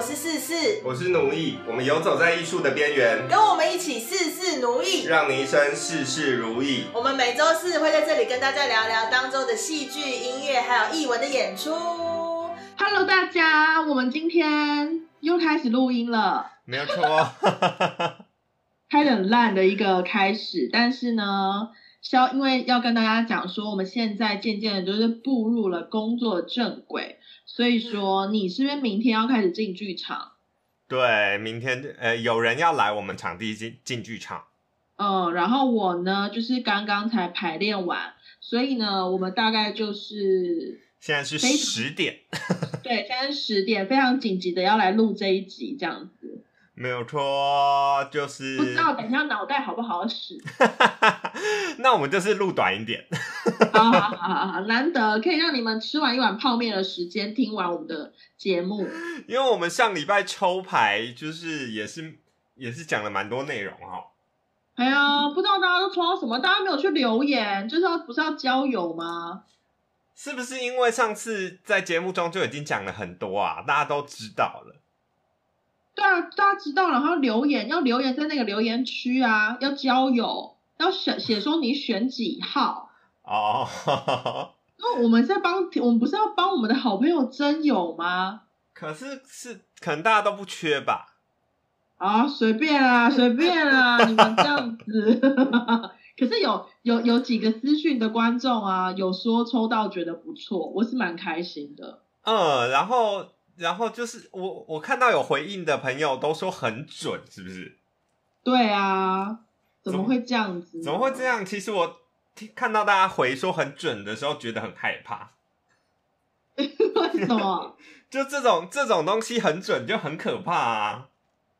我是四四，我是奴役，我们游走在艺术的边缘，跟我们一起事事奴役，让你一生事事如意。我们每周四会在这里跟大家聊聊当周的戏剧、音乐还有艺文的演出。Hello，大家，我们今天又开始录音了，没有错，开的很烂的一个开始，但是呢。消，因为要跟大家讲说，我们现在渐渐的就是步入了工作正轨，所以说你是不是明天要开始进剧场？对，明天呃有人要来我们场地进进剧场。嗯，然后我呢就是刚刚才排练完，所以呢我们大概就是现在是十点，对，现在是十点，非常紧急的要来录这一集这样子。没有错，就是不知道等一下脑袋好不好使。那我们就是录短一点。好好好难得可以让你们吃完一碗泡面的时间听完我们的节目。因为我们上礼拜抽牌，就是也是也是讲了蛮多内容哈。哎呀，不知道大家都抽到什么？大家没有去留言，就是要不是要交友吗？是不是因为上次在节目中就已经讲了很多啊？大家都知道了。对啊，大家知道了，然后留言要留言在那个留言区啊，要交友，要选写说你选几号哦。那我们在帮，我们不是要帮我们的好朋友征友吗？可是是可能大家都不缺吧？啊，随便啊，随便啊，你们这样子。可是有有有几个私讯的观众啊，有说抽到觉得不错，我是蛮开心的。嗯，然后。然后就是我我看到有回应的朋友都说很准，是不是？对啊，怎么会这样子？怎么会这样？其实我听看到大家回说很准的时候，觉得很害怕。为什么？就这种这种东西很准，就很可怕啊！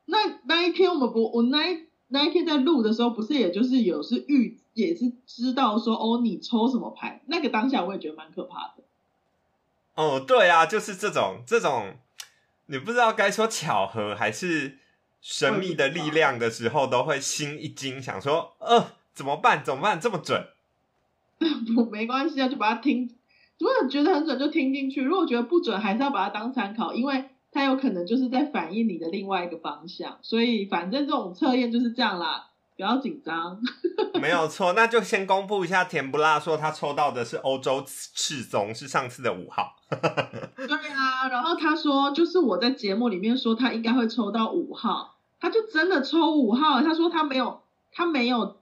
那那一天我们不，我那一那一天在录的时候，不是也就是有是预也是知道说哦，你抽什么牌？那个当下我也觉得蛮可怕的。哦，对啊，就是这种这种，你不知道该说巧合还是神秘的力量的时候，都会心一惊，想说，呃，怎么办？怎么办？这么准？不，没关系啊，就把它听。如果觉得很准，就听进去；如果觉得不准，还是要把它当参考，因为它有可能就是在反映你的另外一个方向。所以，反正这种测验就是这样啦。不要紧张，没有错，那就先公布一下。甜不辣说他抽到的是欧洲赤松，是上次的五号。对啊，然后他说，就是我在节目里面说他应该会抽到五号，他就真的抽五号。他说他没有，他没有，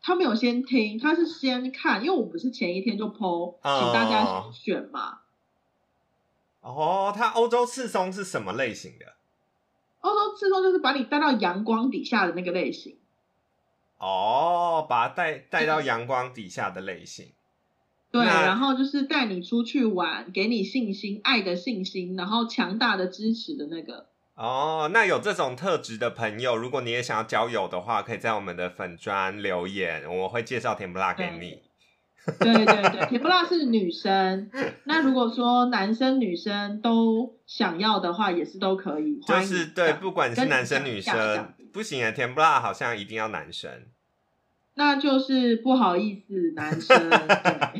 他没有先听，他是先看，因为我们是前一天就剖，请大家先选嘛。哦，他欧洲赤松是什么类型的？欧洲赤松就是把你带到阳光底下的那个类型。哦，把它带带到阳光底下的类型，对，然后就是带你出去玩，给你信心、爱的信心，然后强大的支持的那个。哦，那有这种特质的朋友，如果你也想要交友的话，可以在我们的粉砖留言，我会介绍甜不辣给你。对对对，甜不辣是女生，那如果说男生女生都想要的话，也是都可以。就是对，不管是男生女生。不行啊，甜不辣好像一定要男生，那就是不好意思，男生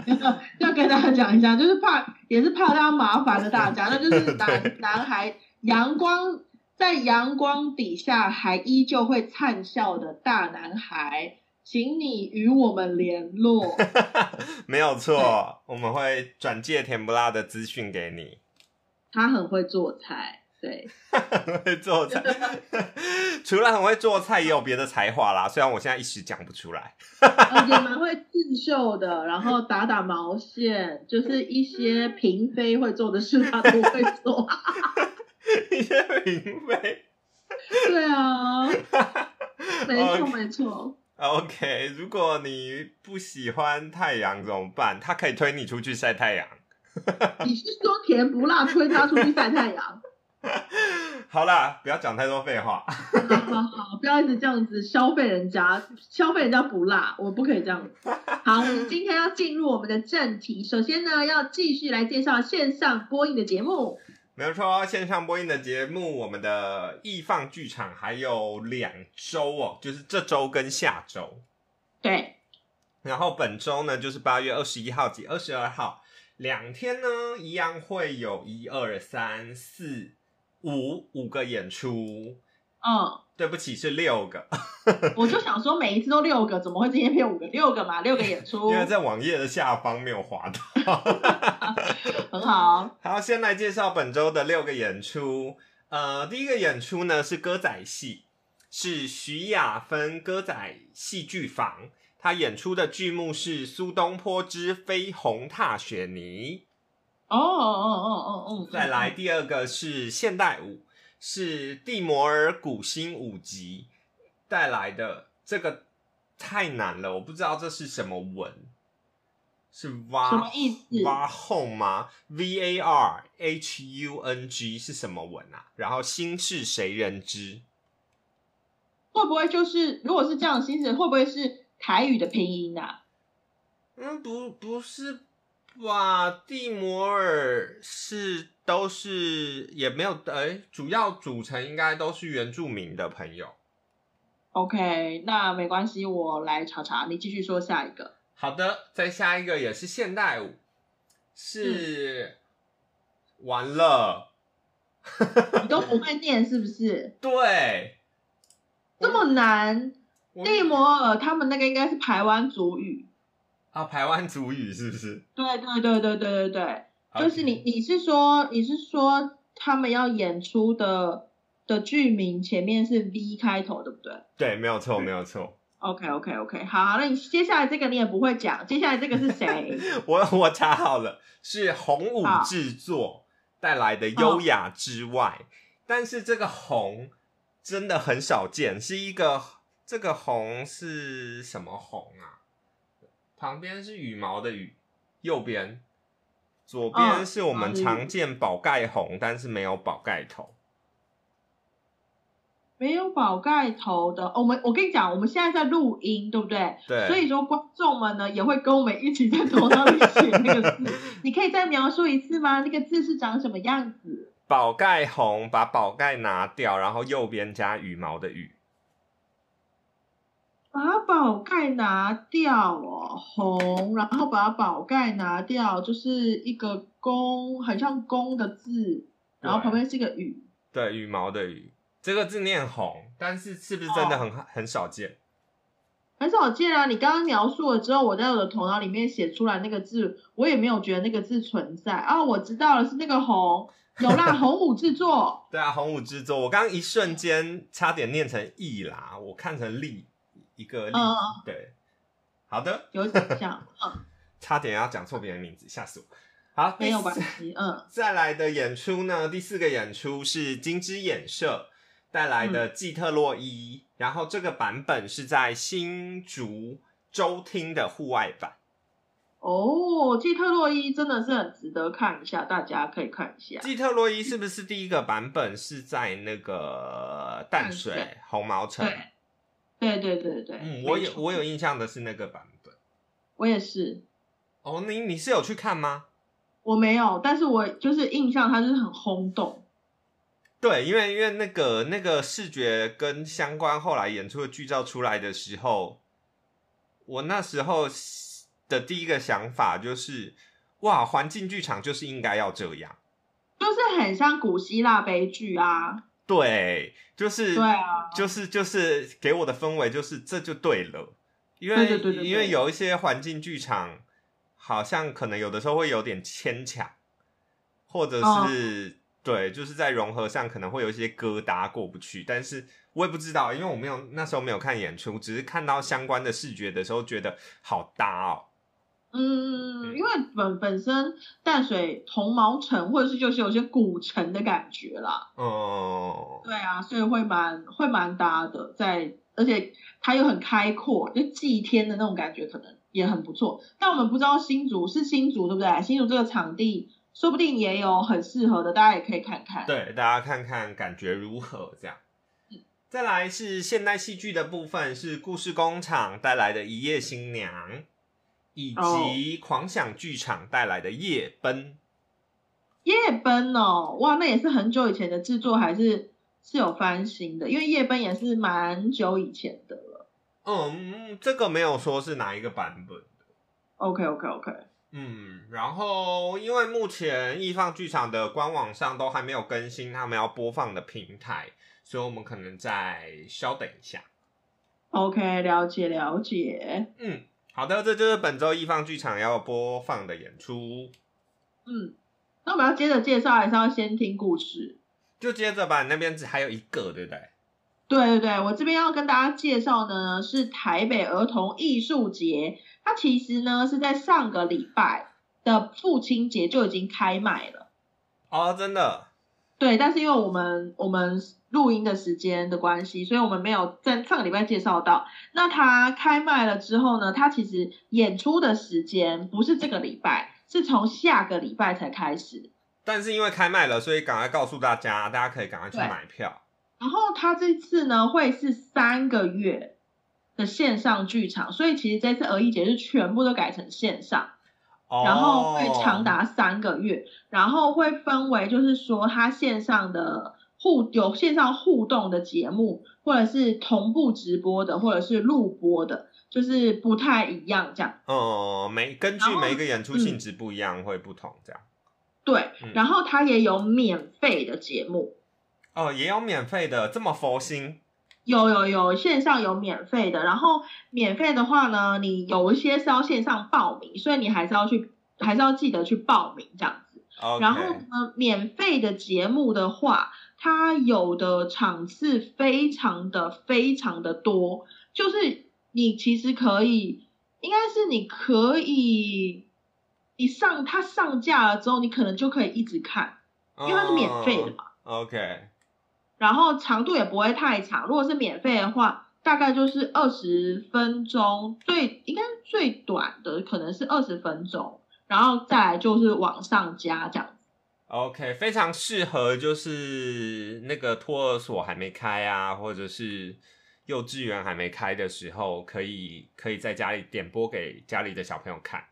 要跟大家讲一下，就是怕也是怕大家麻烦了大家，那就是男 男孩阳光在阳光底下还依旧会灿笑的大男孩，请你与我们联络。没有错，我们会转借甜不辣的资讯给你。他很会做菜。对，会做菜，除了很会做菜，也有别的才华啦。虽然我现在一时讲不出来，也蛮会刺绣的，然后打打毛线，就是一些嫔妃会做的事，他都会做。一些嫔妃，对啊，没错没错。OK，如果你不喜欢太阳怎么办？他可以推你出去晒太阳。你是说甜不辣推他出去晒太阳？好啦，不要讲太多废话。好 好，不要一直这样子消费人家，消费人家不辣，我不可以这样。好，我们 今天要进入我们的正题。首先呢，要继续来介绍线上播映的节目。没有错，线上播映的节目，我们的易放剧场还有两周哦，就是这周跟下周。对。然后本周呢，就是八月二十一号及二十二号两天呢，一样会有一二三四。五五个演出，嗯，对不起是六个，我就想说每一次都六个，怎么会今天变五个？六个嘛，六个演出 因，为在网页的下方没有滑到。很好。好，先来介绍本周的六个演出。呃，第一个演出呢是歌仔戏，是徐雅芬歌仔戏剧坊，她演出的剧目是《苏东坡之飞鸿踏雪泥》。哦哦哦哦哦，再来第二个是现代舞，是蒂摩尔古新舞集带来的，这个太难了，我不知道这是什么文，是挖什么意思？挖后吗？V A R H U N G 是什么文啊？然后心是谁人知？会不会就是如果是这样的心思，会不会是台语的拼音啊？嗯，不，不是吧？蒂摩尔是都是也没有，哎、主要组成应该都是原住民的朋友。OK，那没关系，我来查查。你继续说下一个。好的，再下一个也是现代舞，是、完了，你都不会念是不是？对，这么难？蒂摩尔他们那个应该是台湾族语。啊，台湾主语是不是？对对对对对对对，就是你你是说你是说他们要演出的的剧名前面是 V 开头，对不对对，没有错，没有错。？OK OK OK，好，那你接下来这个你也不会讲，接下来这个是谁？我 我查好了，是红舞制作带来的优雅之外，但是这个红真的很少见，是一个这个红是什么红啊？旁边是羽毛的羽，右边左边嗯是我们常见宝盖红，但是没有宝盖头。没有宝盖头的，哦我们我跟你讲，我们现在在录音，对不对？对，所以说观众们呢也会跟我们一起在头脑里写那个字，你可以再描述一次吗？那个字是长什么样子？宝盖红把宝盖拿掉，然后右边加羽毛的羽。把宝盖拿掉哦，红，然后把宝盖拿掉，就是一个弓，很像弓的字，然后旁边是一个羽。对，羽毛的羽，这个字念红，但是是不是真的哦很、很少见？很少见啊！你刚刚描述了之后，我在我的头脑里面写出来那个字，我也没有觉得那个字存在啊。我知道了，是那个红，有啦，红武制作。对啊，红武制作，我刚刚一瞬间差点念成义啦，我看成力，一个例子对，好的，有点像，嗯，差点要讲错别人名字，吓死我。好，没有关系，嗯，再来的演出呢，第四个演出是金枝演社带来嗯的季特洛伊，然后这个版本是在新竹州厅的户外版。哦，季特洛伊真的是很值得看一下，大家可以看一下。季特洛伊是不是第一个版本是在那个淡水淡水红毛城？对，对对对对，嗯，我有我有印象的是那个版本。我也是，哦，你你是有去看吗？我没有，但是我就是印象它就是很轰动。对，因为因为那个那个视觉跟相关后来演出的剧照出来的时候，我那时候的第一个想法就是，哇，环境剧场就是应该要这样。就是很像古希腊悲剧啊，对，就是对啊。就是就是给我的氛围就是这就对了，因为对对对对对因为有一些环境剧场好像可能有的时候会有点牵强，或者哦。是、对，就是在融合上可能会有一些疙瘩过不去，但是我也不知道，因为我没有那时候没有看演出，只是看到相关的视觉的时候觉得好搭哦。嗯，因为本本身淡水同毛城或者是就是有些古城的感觉啦，哦、对啊，所以会蛮会蛮搭的，在而且它又很开阔，就祭天的那种感觉，可能也很不错。但我们不知道新竹是新竹对不对？新竹这个场地说不定也有很适合的，大家也可以看看。对，大家看看感觉如何？这样。再来是现代戏剧的部分，是故事工厂带来的《一夜新娘》，以及狂想剧场带来的《夜奔》。夜奔哦，哇，那也是很久以前的制作，还是是有翻新的，因为夜奔也是蛮久以前的了。嗯，这个没有说是哪一个版本的。OK OK OK，嗯，然后因为目前易放剧场的官网上都还没有更新他们要播放的平台，所以我们可能再稍等一下。OK，了解了解。嗯，好的，这就是本周易放剧场要播放的演出。嗯，那我们要接着介绍，还是要先听故事？就接着吧，你那边只还有一个，对不对？对对对，我这边要跟大家介绍呢是台北儿童艺术节，它其实呢是在上个礼拜的父亲节就已经开卖了。哦，真的，对，但是因为我们我们录音的时间的关系，所以我们没有在上个礼拜介绍到。那他开卖了之后呢，他其实演出的时间不是这个礼拜，是从下个礼拜才开始。但是因为开卖了，所以赶快告诉大家，大家可以赶快去买票。然后他这次呢会是三个月的线上剧场，所以其实这次儿艺节是全部都改成线上。哦，然后会长达三个月，然后会分为就是说它线上的互有线上互动的节目，或者是同步直播的，或者是录播的，就是不太一样这样。哦，每根据每一个演出性质不一样，会不同这样。对嗯，然后它也有免费的节目，哦，也有免费的，这么佛心。有有有线上有免费的，然后免费的话呢，你有一些是要线上报名，所以你还是要去，还是要记得去报名这样子。然后呢，免费的节目的话，它有的场次非常的非常的多，就是你其实可以，应该是你可以，你上它上架了之后，你可能就可以一直看，因为它是免费的嘛。哦 OK，然后长度也不会太长，如果是免费的话，大概就是二十分钟，最应该最短的可能是二十分钟，然后再来就是往上加这样子。OK，非常适合，就是那个托儿所还没开啊，或者是幼稚园还没开的时候，可以可以在家里点播给家里的小朋友看。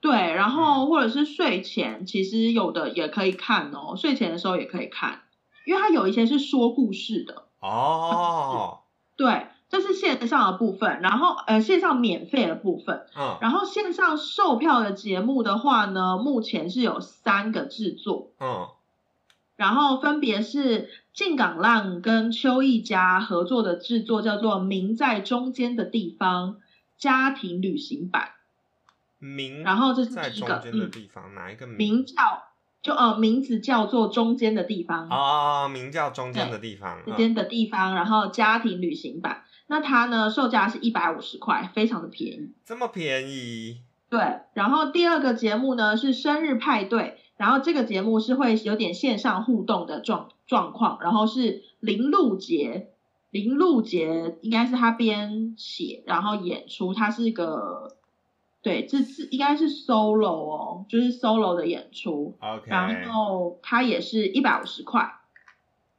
对，然嗯后或者是睡前，其实有的也可以看哦，睡前的时候也可以看，因为它有一些是说故事的。哦，对，这是线上的部分，然后呃线上免费的部分，嗯。然后线上售票的节目的话呢，目前是有三个制作，嗯，然后分别是进港浪跟邱一家合作的制作，叫做《明在中间的地方》家庭旅行版，名然后这是在第一个，中间的嗯，地方，哪一个名叫就呃名字叫做中间的地方，哦，名叫中间的地方。中间的地方，然后家庭旅行版，那它呢售价是一百五十块，非常的便宜。这么便宜，对，然后第二个节目呢是生日派对，然后这个节目是会有点线上互动的状状况，然后是林路杰，林路杰应该是他编写，然后演出，他是一个对，这次应该是 solo 哦，就是 solo 的演出，OK，然后它也是一百五十块，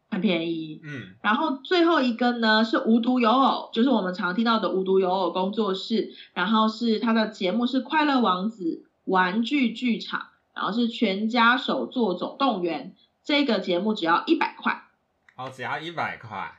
很便宜。嗯然后最后一个呢是无独有偶，就是我们常听到的无独有偶工作室，然后是它的节目是快乐王子玩具剧场，然后是全家手作总动员，这个节目只要一百块，哦，只要一百块。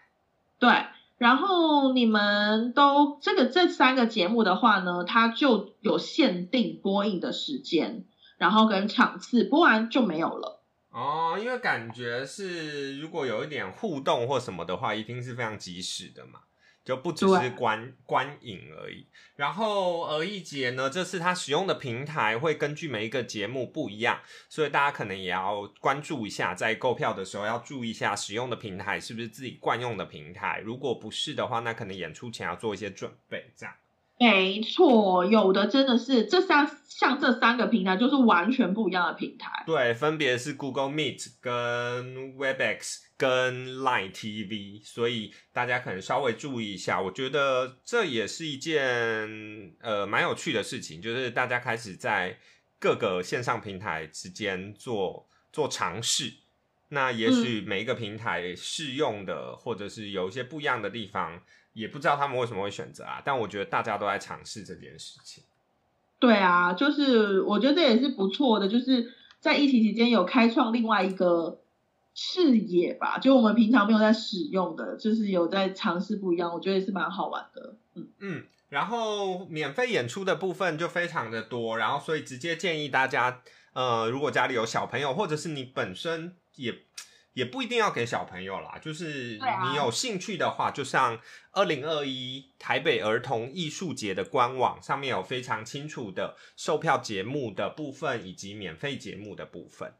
对。然后你们都这个这三个节目的话呢，它就有限定播映的时间，然后跟场次，播完就没有了。哦，因为感觉是如果有一点互动或什么的话，一定是非常及时的嘛，就不只是观观影而已。然后而艺节呢，这次它使用的平台会根据每一个节目不一样，所以大家可能也要关注一下，在购票的时候要注意一下使用的平台是不是自己惯用的平台。如果不是的话，那可能演出前要做一些准备，这样。没错，有的真的是这三像这三个平台就是完全不一样的平台。对，分别是 Google Meet、跟 WebEx、跟 Line TV，所以大家可能稍微注意一下。我觉得这也是一件呃蛮有趣的事情，就是大家开始在各个线上平台之间做做尝试。那也许每一个平台适用的，或者是有一些不一样的地方，也不知道他们为什么会选择啊。但我觉得大家都在尝试这件事情。对啊，就是我觉得这也是不错的，就是在疫情期间有开创另外一个视野吧，就我们平常没有在使用的，就是有在尝试不一样，我觉得也是蛮好玩的。嗯，嗯，然后免费演出的部分就非常的多，然后所以直接建议大家，呃，如果家里有小朋友，或者是你本身也也不一定要给小朋友啦，就是你有兴趣的话，就像二零二一台北儿童艺术节的官网上面有非常清楚的售票节目的部分以及免费节目的部分。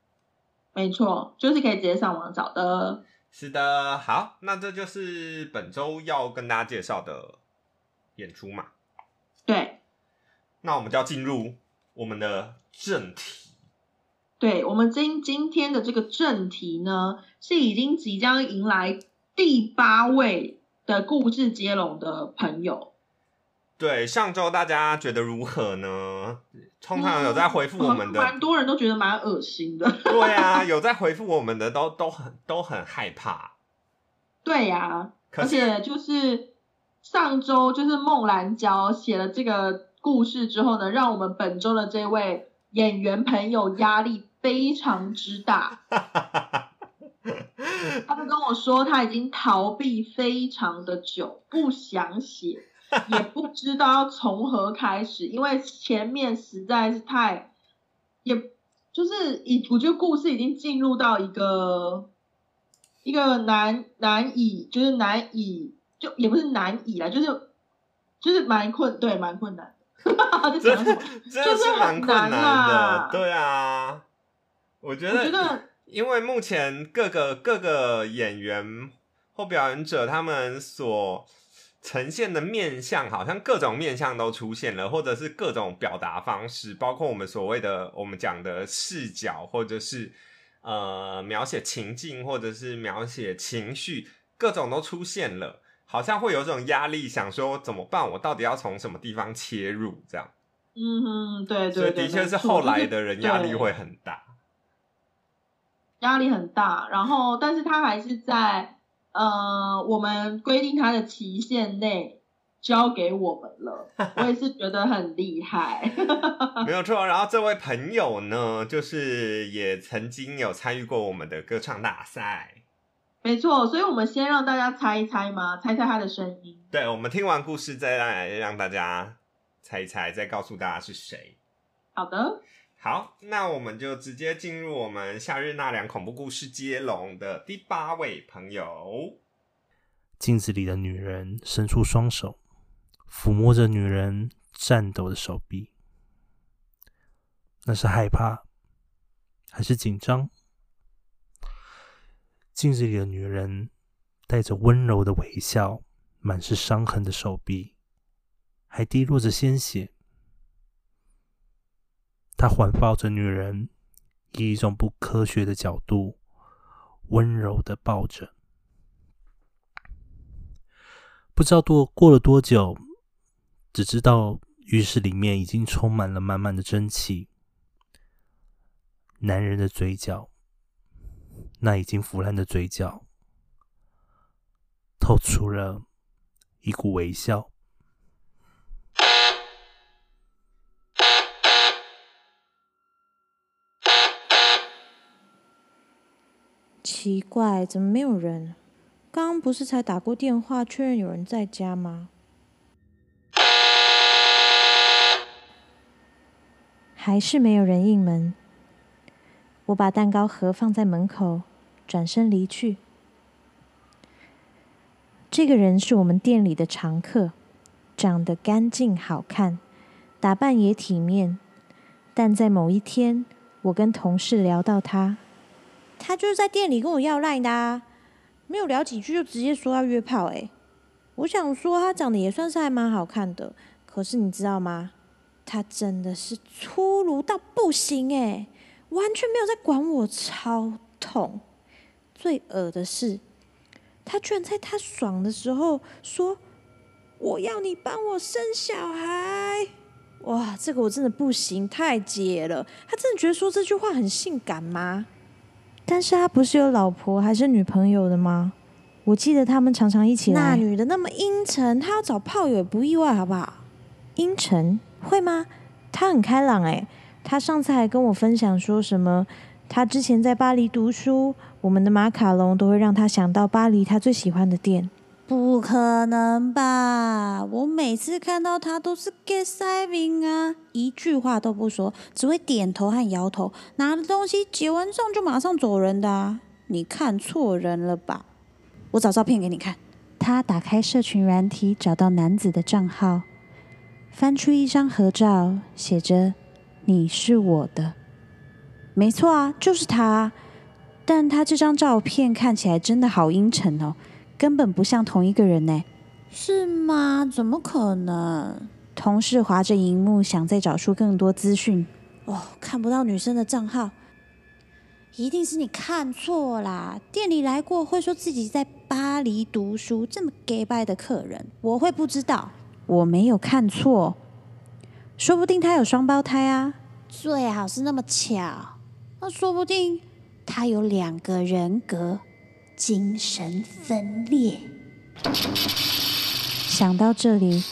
没错，就是可以直接上网找的。是的，好，那这就是本周要跟大家介绍的演出嘛。对，那我们就要进入我们的正题。对我们今今天的这个正题呢，是已经即将迎来第八位的故事接龙的朋友。对，上周大家觉得如何呢？通常有在回复我们的，嗯蛮多人都觉得蛮恶心的。对啊，有在回复我们的都都很都很害怕。对呀、而且就是上周就是孟兰娇写了这个故事之后呢，让我们本周的这位演员朋友压力非常之大。他就跟我说，他已经逃避非常的久，不想写，也不知道要从何开始，因为前面实在是太，也就是已，我觉得故事已经进入到一个一个难难以，就是难以，就也不是难以啦，就是就是蛮困，对，蛮困难 真？真的是是蛮困难的，对啊。我觉得，我觉得因为目前各个各个演员或表演者他们所呈现的面相，好像各种面相都出现了，或者是各种表达方式，包括我们所谓的我们讲的视角，或者是呃描写情境，或者是描写情绪，各种都出现了。好像会有种压力，想说怎么办？我到底要从什么地方切入？这样，嗯哼，对对对，所以的确是后来的人压力对会很大。压力很大，然后但是他还是在呃我们规定他的期限内交给我们了，我也是觉得很厉害。没有错。然后这位朋友呢，就是也曾经有参与过我们的歌唱大赛。没错，所以我们先让大家猜一猜嘛，猜猜他的声音。对，我们听完故事再来让大家猜一猜，再告诉大家是谁。好的，好，那我们就直接进入我们夏日纳凉恐怖故事接龙的第八位朋友。镜子里的女人伸出双手，抚摸着女人颤抖的手臂。那是害怕，还是紧张？镜子里的女人带着温柔的微笑，满是伤痕的手臂，还滴落着鲜血。他环抱着女人，以一种不科学的角度，温柔的抱着。不知道多过了多久，只知道浴室里面已经充满了满满的蒸汽。男人的嘴角，那已经腐烂的嘴角，透出了一股微笑。奇怪，怎么没有人？刚不是才打过电话确认有人在家吗？还是没有人应门。我把蛋糕盒放在门口，转身离去。这个人是我们店里的常客，长得干净好看，打扮也体面。但在某一天，我跟同事聊到他，他就是在店里跟我要赖的啊，没有聊几句就直接说要约炮、欸。我想说他长得也算是还蛮好看的，可是你知道吗？他真的是粗鲁到不行哎、完全没有在管我，超痛。最恶的是，他居然在他爽的时候说：“我要你帮我生小孩。”哇，这个我真的不行，太解了。他真的觉得说这句话很性感吗？但是他不是有老婆还是女朋友的吗？我记得他们常常一起来。那女的那么阴沉，她要找炮友也不意外，好不好？阴沉会吗？他很开朗诶、她上次还跟我分享说什么，他之前在巴黎读书，我们的马卡龙都会让他想到巴黎他最喜欢的店。不可能吧！我每次看到他都是 get saving 啊，一句话都不说，只会点头和摇头，拿了东西结完账就马上走人的啊！你看错人了吧？我找照片给你看。他打开社群软体，找到男子的账号，翻出一张合照，写着“你是我的”。没错啊，就是他。但他这张照片看起来真的好阴沉哦。根本不像同一个人呢，是吗？怎么可能？同事划着荧幕，想再找出更多资讯。哦，看不到女生的账号，一定是你看错啦！店里来过会说自己在巴黎读书，这么 gay 拜的客人，我会不知道？我没有看错，说不定他有双胞胎啊！最好是那么巧，那说不定他有两个人格。精神分裂。想到这里，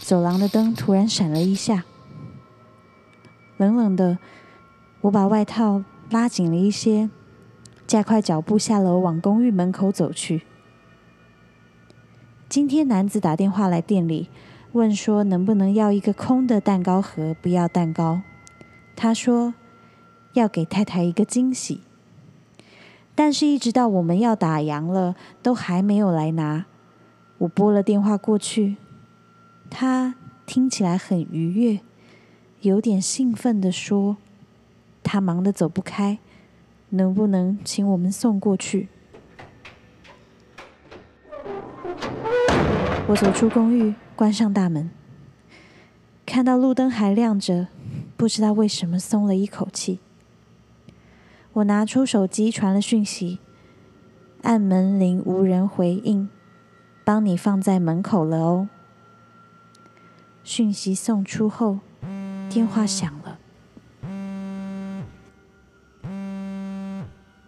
走廊的灯突然闪了一下，冷冷的，我把外套拉紧了一些，加快脚步下楼往公寓门口走去。今天男子打电话来店里，问说能不能要一个空的蛋糕盒，不要蛋糕。他说要给太太一个惊喜。但是，一直到我们要打烊了，都还没有来拿。我拨了电话过去，他听起来很愉悦，有点兴奋的说：“他忙得走不开，能不能请我们送过去？”我走出公寓，关上大门，看到路灯还亮着，不知道为什么松了一口气。我拿出手机传了讯息，按门铃无人回应，帮你放在门口了哦。讯息送出后，电话响了。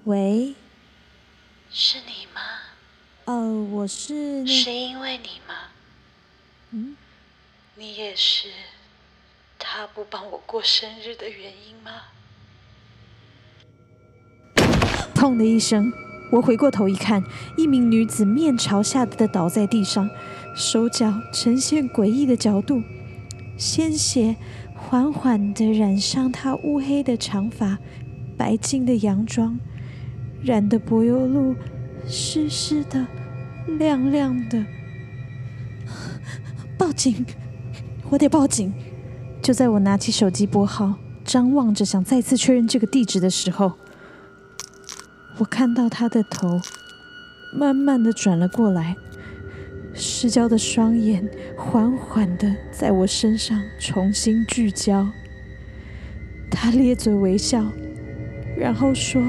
喂，是你吗？哦，我是。是因为你吗？嗯，你也是他不帮我过生日的原因吗？砰的一声，我回过头一看，一名女子面朝下的倒在地上，手脚呈现诡异的角度，鲜血缓缓的染上她乌黑的长发、白净的洋装，染的柏油路湿湿的、亮亮的。报警！我得报警！就在我拿起手机拨号，张望着想再次确认这个地址的时候。我看到他的头慢慢的转了过来，失焦的双眼缓缓的在我身上重新聚焦。他咧嘴微笑，然后说：“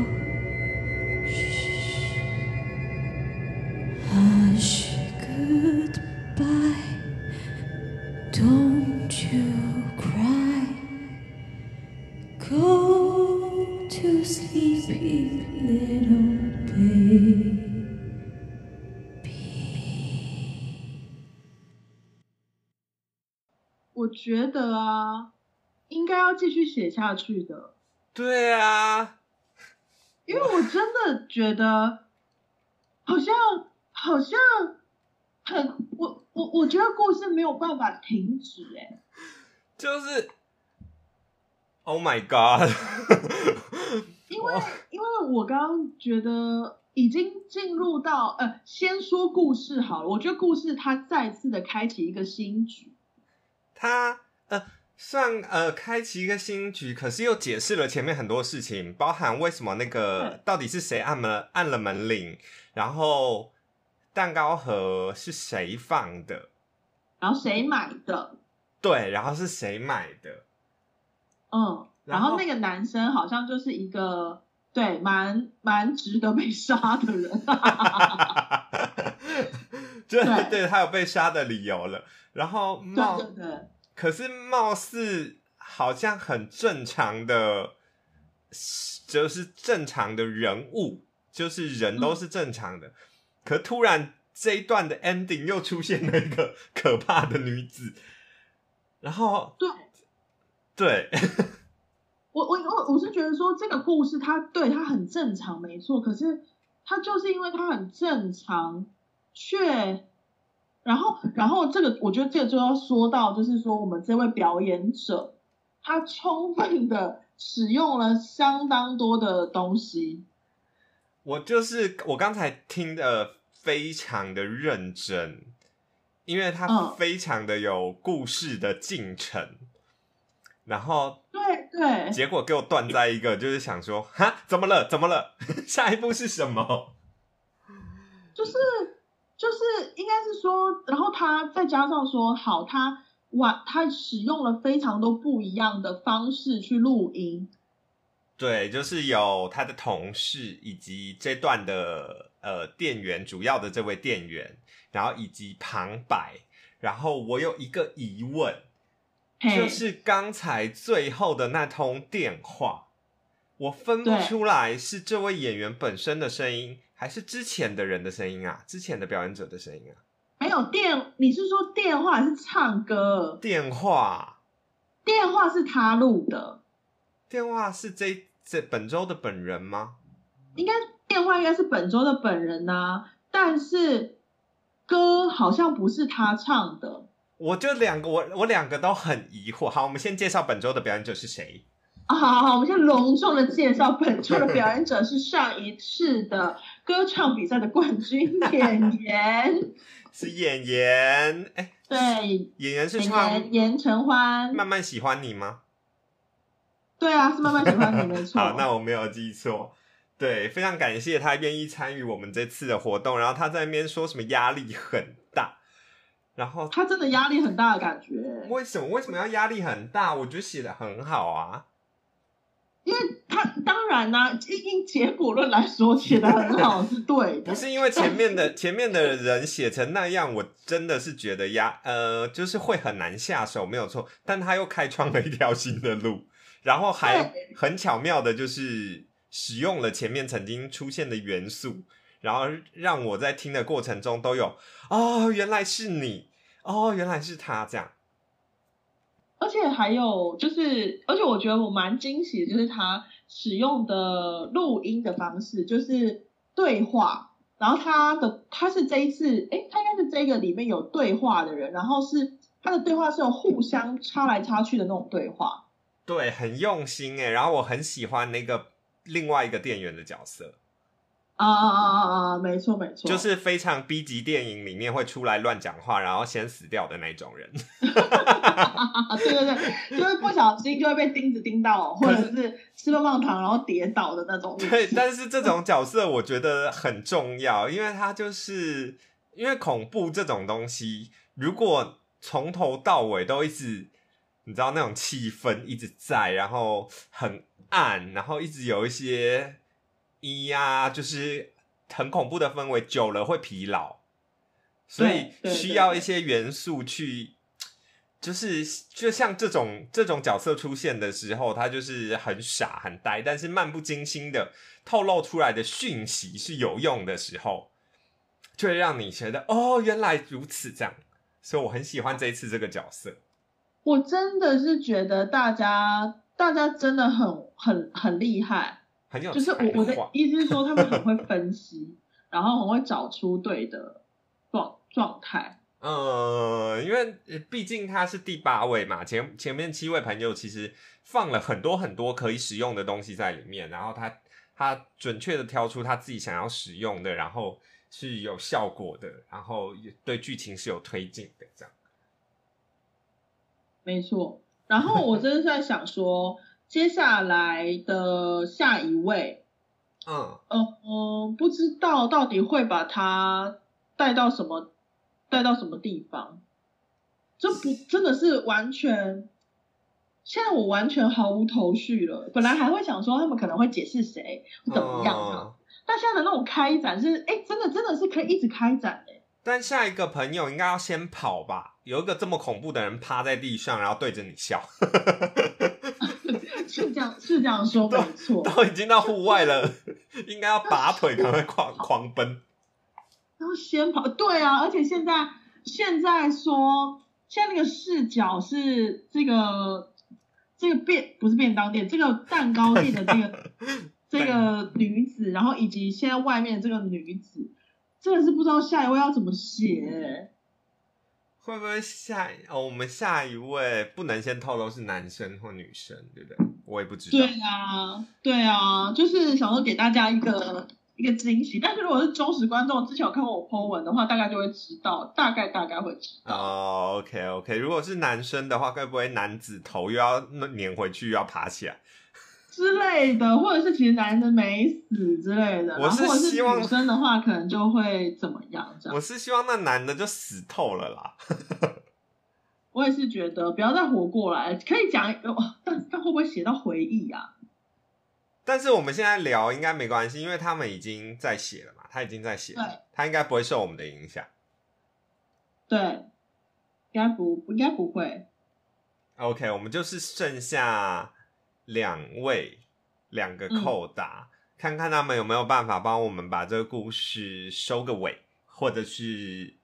觉得啊，应该要继续写下去的。对啊，因为我真的觉得，好像好像很我我我觉得故事没有办法停止，哎，就是，Oh my God！因为因为我刚刚觉得已经进入到呃，先说故事好了，我觉得故事它再次的开启一个新局。他呃算呃开启一个新局，可是又解释了前面很多事情，包含为什么那个到底是谁按门按了门铃，然后蛋糕盒是谁放的，然后谁买的？对，然后是谁买的？嗯，然后那个男生好像就是一个对蛮蛮值得被杀的人，对对，他有被杀的理由了。然后貌，可是貌似好像很正常的，就是正常的人物，就是人都是正常的。可突然这一段的 ending 又出现了一个可怕的女子，然后对对，我我我我是觉得说这个故事它对它很正常，没错。可是它就是因为它很正常，却然后，然后这个我觉得这个就要说到，就是说我们这位表演者，他充分的使用了相当多的东西。我就是我刚才听的非常的认真，因为它嗯非常的有故事的进程，然后对对，结果给我断在一个，就是想说，哈，怎么了？怎么了？下一步是什么？就是就是应该是说，然后他再加上说，好，他哇，他使用了非常多不一样的方式去录音。对，就是有他的同事，以及这段的呃店员，主要的这位店员，然后以及旁白。然后我有一个疑问，就是刚才最后的那通电话，我分不出来是这位演员本身的声音，还是之前的人的声音啊？之前的表演者的声音啊？没有电，你是说电话还是唱歌？电话，电话是他录的，电话是这这本周的本人吗？应该电话应该是本周的本人呐、但是歌好像不是他唱的。我就两个，我我两个都很疑惑。好，我们先介绍本周的表演者是谁。啊，好好好，我们先隆重的介绍本周的表演者是上一次的歌唱比赛的冠军 演员，是演员，哎，对，演员是演唱员严承欢，慢慢喜欢你吗？对啊，是慢慢喜欢你，没 错。好，那我没有记错。对，非常感谢他愿意参与我们这次的活动。然后他在那边说什么压力很大，然后他真的压力很大的感觉，为什么为什么要压力很大？我觉得写的很好啊。因为他当然呢、因因结果论来说写的很好是对的，不是因为 前面的前面的人写成那样，我真的是觉得压呃，就是会很难下手，没有错。但他又开创了一条新的路，然后还很巧妙的，就是使用了前面曾经出现的元素，然后让我在听的过程中都有哦，原来是你，哦，原来是他这样。而且还有就是，而且我觉得我蛮惊喜的，就是他使用的录音的方式，就是对话。然后他的他是这一次，诶，他应该是这个里面有对话的人，然后是他的对话是有互相插来插去的那种对话。对，很用心诶，然后我很喜欢那个另外一个店员的角色，啊啊啊啊啊！没错没错，就是非常 B 级电影里面会出来乱讲话，然后先死掉的那种人。啊，对对对，就是不小心就会被钉子钉到，或者是吃棒棒糖然后跌倒的那种。对，但是这种角色我觉得很重要，因为他就是因为恐怖这种东西，如果从头到尾都一直，你知道那种气氛一直在，然后很暗，然后一直有一些咿呀，就是很恐怖的氛围，久了会疲劳，所以需要一些元素去。就是就像这种这种角色出现的时候，他就是很傻很呆，但是漫不经心的透露出来的讯息是有用的时候，就会让你觉得哦，原来如此这样。所以我很喜欢这一次这个角色。我真的是觉得大家大家真的很很很厉害，很有就是我我的意思是说，他们很会分析，然后很会找出对的状状态。呃，因为呃毕竟他是第八位嘛，前前面七位朋友其实放了很多很多可以使用的东西在里面，然后他他准确的挑出他自己想要使用的，然后是有效果的，然后也对剧情是有推进的，这样。没错。然后我真的是在想说，接下来的下一位，嗯，呃我，不知道到底会把他带到什么带到什么地方，这不真的是完全，现在我完全毫无头绪了。本来还会想说他们可能会解释谁怎么样啊，嗯但现在的那种开展是，哎，真的真的是可以一直开展的。但下一个朋友应该要先跑吧？有一个这么恐怖的人趴在地上，然后对着你笑，是这样是这样说没错。都已经到户外了，应该要拔腿，赶快狂狂奔。然后先跑，对啊，而且现在现在说，现在那个视角是这个这个便不是便当店，这个蛋糕店的这个 这个女子，然后以及现在外面的这个女子，真的是不知道下一位要怎么写。会不会下哦？我们下一位不能先透露是男生或女生，对不对？我也不知道。对啊，对啊，就是想说给大家一个一个惊喜。但是如果是忠实观众，之前有看过我 po 文的话，大概就会知道，大概大概会知道。哦，OK OK，如果是男生的话，会不会男子头又要粘回去，又要爬起来？之类的，或者是其实男生没死之类的，我是希望女生的话，可能就会怎么样这样。我是希望那男的就死透了啦。我也是觉得不要再活过来，可以讲，哦但但会不会写到回忆啊？但是我们现在聊应该没关系，因为他们已经在写了嘛，他已经在写了，他应该不会受我们的影响。对，应该不应该不会。OK，我们就是剩下两位，两个扣打，看看他们有没有办法帮我们把这个故事收个尾，或者是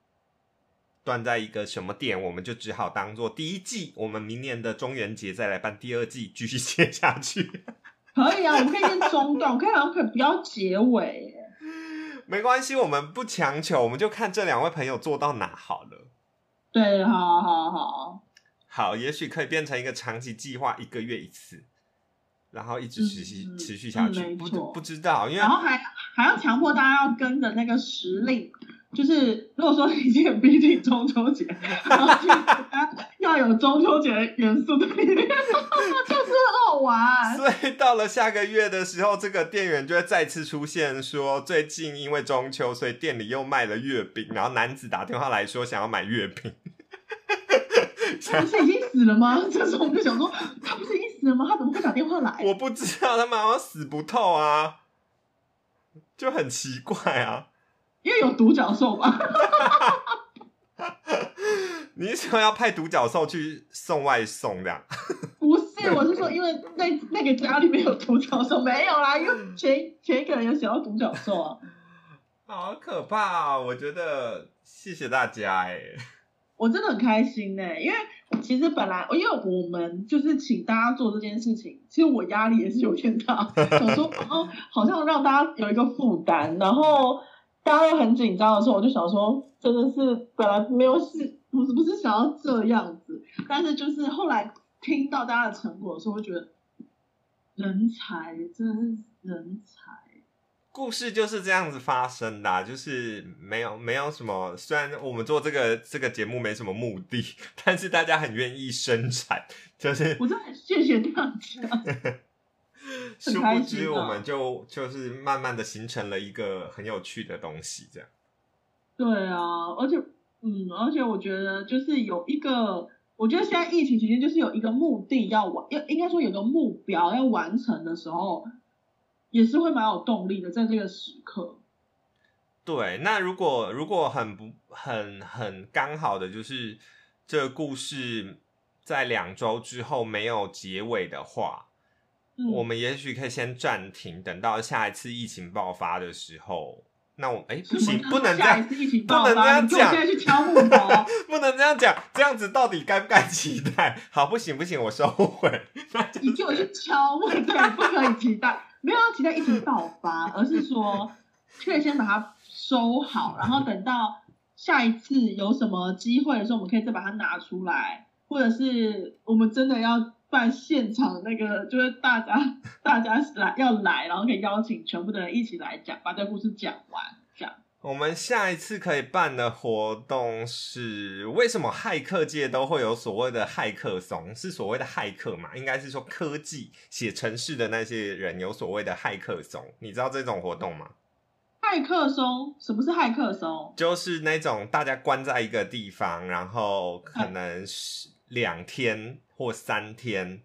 断在一个什么点，我们就只好当做第一季，我们明年的中元节再来办第二季，继续接下去。可以啊，我们可以先中断，我可以好像可以不要结尾耶。没关系，我们不强求，我们就看这两位朋友做到哪好了。对，好好好，好，也许可以变成一个长期计划，一个月一次，然后一直持续、嗯持续下去。不不知道，因为然后还还要强迫大家要跟着那个时令，就是如果说已经很逼近中秋节，然后就要有中秋节的元素在里面，就是很好玩。所以到了下个月的时候，这个店员就会再次出现，说最近因为中秋，所以店里又卖了月饼。然后男子打电话来说想要买月饼，他不是已经死了吗？这时候我们就想说，他不是已经死了吗？他怎么会打电话来？我不知道他们好像死不透啊，就很奇怪啊。因为有独角兽吧？你是说要派独角兽去送外送这样？不是，我是说，因为那那个家里面有独角兽，没有啦，因为前前一个人有想要独角兽啊。好可怕啊！我觉得谢谢大家哎、我真的很开心呢、因为其实本来因为我们就是请大家做这件事情，其实我压力也是有点大，想说哦，好像让大家有一个负担，然后大家都很紧张的时候，我就想说，真的是本来没有是不是不是想要这样子，但是就是后来听到大家的成果的时候，我觉得人才真的是人才。故事就是这样子发生的啊、就是没有没有什么。虽然我们做这个这个节目没什么目的，但是大家很愿意生产，就是我真的很谢谢大家。殊不知我们就就是慢慢的形成了一个很有趣的东西，这样。对啊，而且，嗯，而且我觉得就是有一个，我觉得现在疫情期间就是有一个目的要完，要应该说有个目标要完成的时候，也是会蛮有动力的，在这个时刻。对，那如果如果很不很很刚好的就是这个故事在两周之后没有结尾的话，嗯，我们也许可以先暂停，等到下一次疫情爆发的时候。那我哎不行，不能这样，下一次疫情不能这，样讲我现在去敲木头。不能这样讲，这样子到底该不该期待？好，不行不行，我收回。你给我去敲木头，不可以期待，没有要期待疫情爆发，而是说可以先把它收好，然后等到下一次有什么机会的时候，我们可以再把它拿出来，或者是我们真的要办现场那个，就是大家 大家来要来，然后可以邀请全部的人一起来讲，把这故事讲完，这样。我们下一次可以办的活动是，为什么骇客界都会有所谓的骇客松？是所谓的骇客嘛？应该是说科技写程式的那些人有所谓的骇客松，你知道这种活动吗？骇客松，什么是骇客松？就是那种大家关在一个地方，然后可能是两天或三天，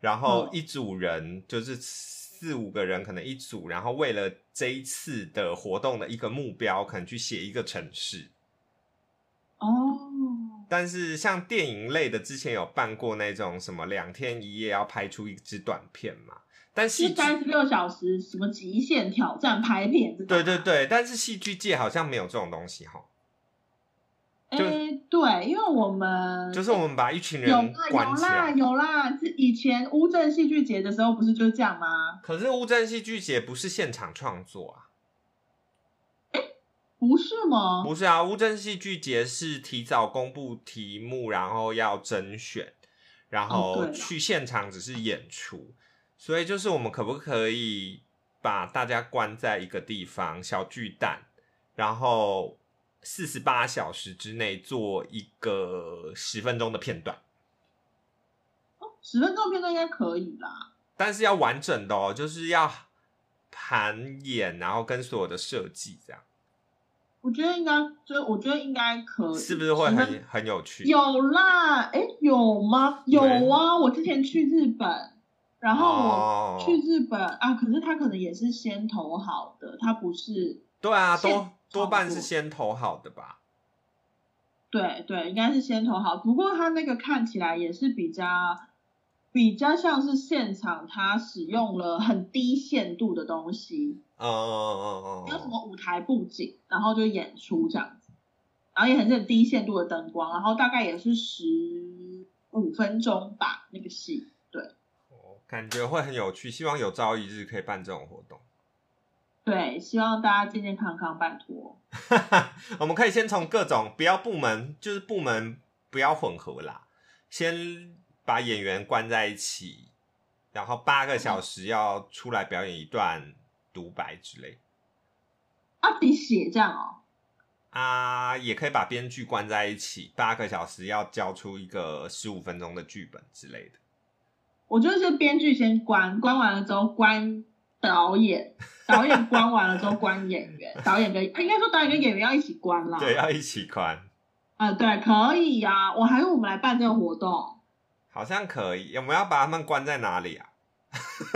然后嗯一组人就是四五个人，可能一组，然后为了这一次的活动的一个目标，可能去写一个城市。哦，但是像电影类的，之前有办过那种什么两天一夜要拍出一支短片嘛，但是三十六小时什么极限挑战拍片？对对对，但是戏剧界好像没有这种东西哈，对，因为我们就是我们把一群有人啦关起有啦。有啦，是以前乌镇戏剧节的时候不是就是这样吗？可是乌镇戏剧节不是现场创作啊，不是吗？不是啊，乌镇戏剧节是提早公布题目，然后要甄选，然哦后去现场只是演出，所以就是我们可不可以把大家关在一个地方小巨蛋，然后四十八小时之内做一个十分钟的片段，十分钟片段应该可以啦。但是要完整的哦，就是要盘演，然后跟所有的设计这样，我觉得应该，就我觉得应该可以，是不是会很很有趣？有啦？哎，有吗？有啊！我之前去日本，然后哦我去日本、啊，可是他可能也是先投好的，他不是，对啊，现多多半是先投好的吧。对对，应该是先投好。不过他那个看起来也是比较比较像是现场他使用了很低限度的东西，嗯嗯嗯嗯没有什嗯，么舞台布景，然后就演出这样子，然后也很是很低限度的灯光，然后大概也是十五分钟吧，那个戏。对哦感觉会很有趣。希望有朝一日可以办这种活动。对，希望大家健健康康，拜托。我们可以先从各种不要部门，就是部门不要混合啦，先把演员关在一起，然后八个小时要出来表演一段独白之类啊，你写这样哦？啊，也可以把编剧关在一起，八个小时要交出一个十五分钟的剧本之类的。我觉得是编剧先关，关完了之后关导演，导演关完了之后关演员，导演跟应该说导演跟演员要一起关啦。对，要一起关，啊、对，可以呀、我还是我们来办这个活动，好像可以。我们要把他们关在哪里啊？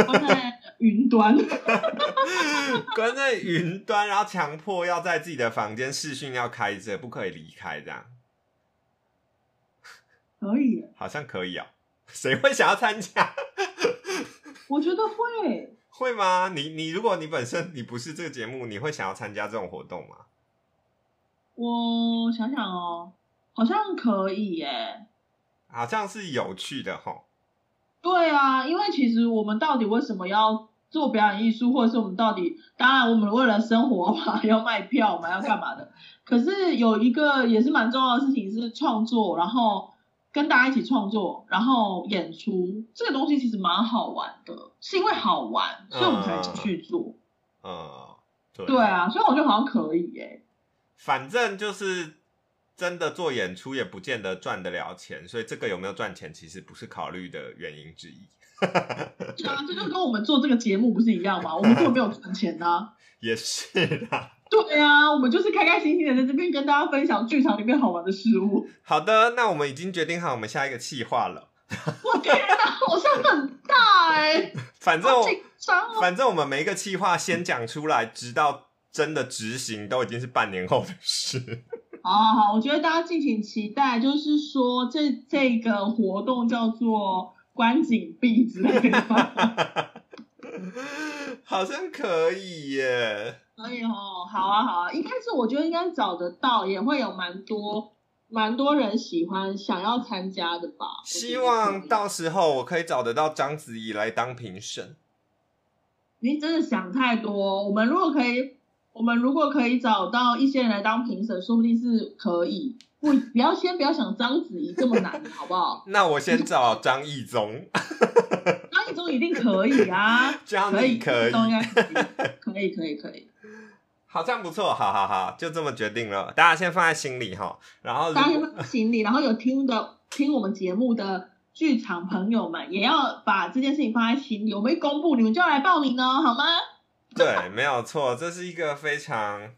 关在云端。关在云端，然后强迫要在自己的房间视讯要开着，不可以离开，这样可以，好像可以哦。谁会想要参加？我觉得会。会吗？你你如果你本身你不是这个节目，你会想要参加这种活动吗？我想想哦，好像可以耶。好像是有趣的吼。对啊，因为其实我们到底为什么要做表演艺术，或者是我们到底，当然我们为了生活嘛，要卖票嘛，要干嘛的？可是有一个也是蛮重要的事情是创作，然后跟大家一起创作，然后演出这个东西其实蛮好玩的，是因为好玩，所以我们才去做。嗯，对对，啊，所以我觉得好像可以耶。反正就是真的做演出也不见得赚得了钱，所以这个有没有赚钱其实不是考虑的原因之一。对啊，这就跟我们做这个节目不是一样吗？我们根本没有赚钱呐、也是啦。对啊，我们就是开开心心的在这边跟大家分享剧场里面好玩的事物。好的，那我们已经决定好我们下一个计划了。我天哪，我上很大哎、反正我紧张哦。反正我们每一个计划先讲出来，直到真的执行都已经是半年后的事。好好好，我觉得大家敬请期待，就是说这这个活动叫做观景闭之类的。好像可以耶。可以哦，好啊好啊，应该是我觉得应该找得到，也会有蛮多蛮多人喜欢想要参加的吧。希望到时候我可以找得到章子怡来当评审。你真的想太多。我们如果可以，我们如果可以找到一些人来当评审，说不定是可以。不，不要先不要想章子怡这么难，好不好？那我先找张艺宗，张艺宗一定可以啊，可以，可以，可以，可以，可以。好像不错。好好好，就这么决定了，大家先放在心里哈。然后如大家先果放行李，然后有听的听我们节目的剧场朋友们，也要把这件事情放在心里。我们一公布，你们就要来报名哦，好吗？对，没有错，这是一个非常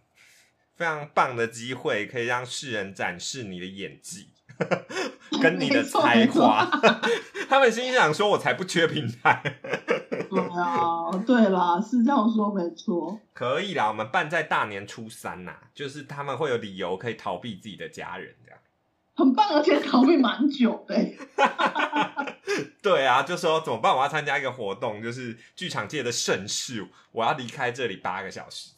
非常棒的机会，可以让世人展示你的演技 跟你的才华。他们心想说：“我才不缺平台。对啊，对啦，是这样说没错。”可以啦，我们办在大年初三呐、就是他们会有理由可以逃避自己的家人这样。很棒，而且逃避蛮久的欸。对啊，就说怎么办？我要参加一个活动，就是剧场界的盛事，我要离开这里八个小时。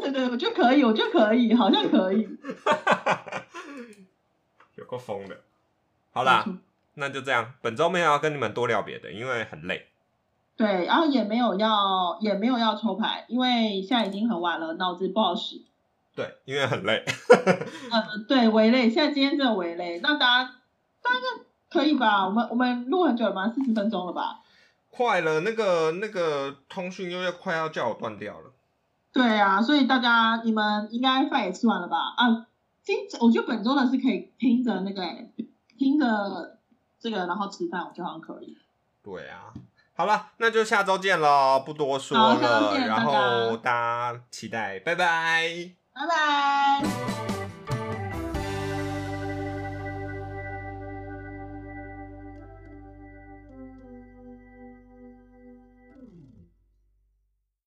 对对，我就可以，我就可以，好像可以。有够疯的。好啦那就这样。本周没有要跟你们多聊别的，因为很累。对，然后也没有要也没有要抽牌，因为现在已经很晚了，脑子不好使。对，因为很累。呃，对，围累，现在今天真的围累，那大家大家可以吧？我们我们录很久了吗？四十分钟了吧？快了，那个那个通讯又要快要叫我断掉了。对啊，所以大家你们应该饭也吃完了吧？啊，今我觉得本周的是可以听着那个听着这个，然后吃饭，我觉得好像可以。对啊，好了，那就下周见喽，不多说了，然后大家期待，拜拜。拜拜。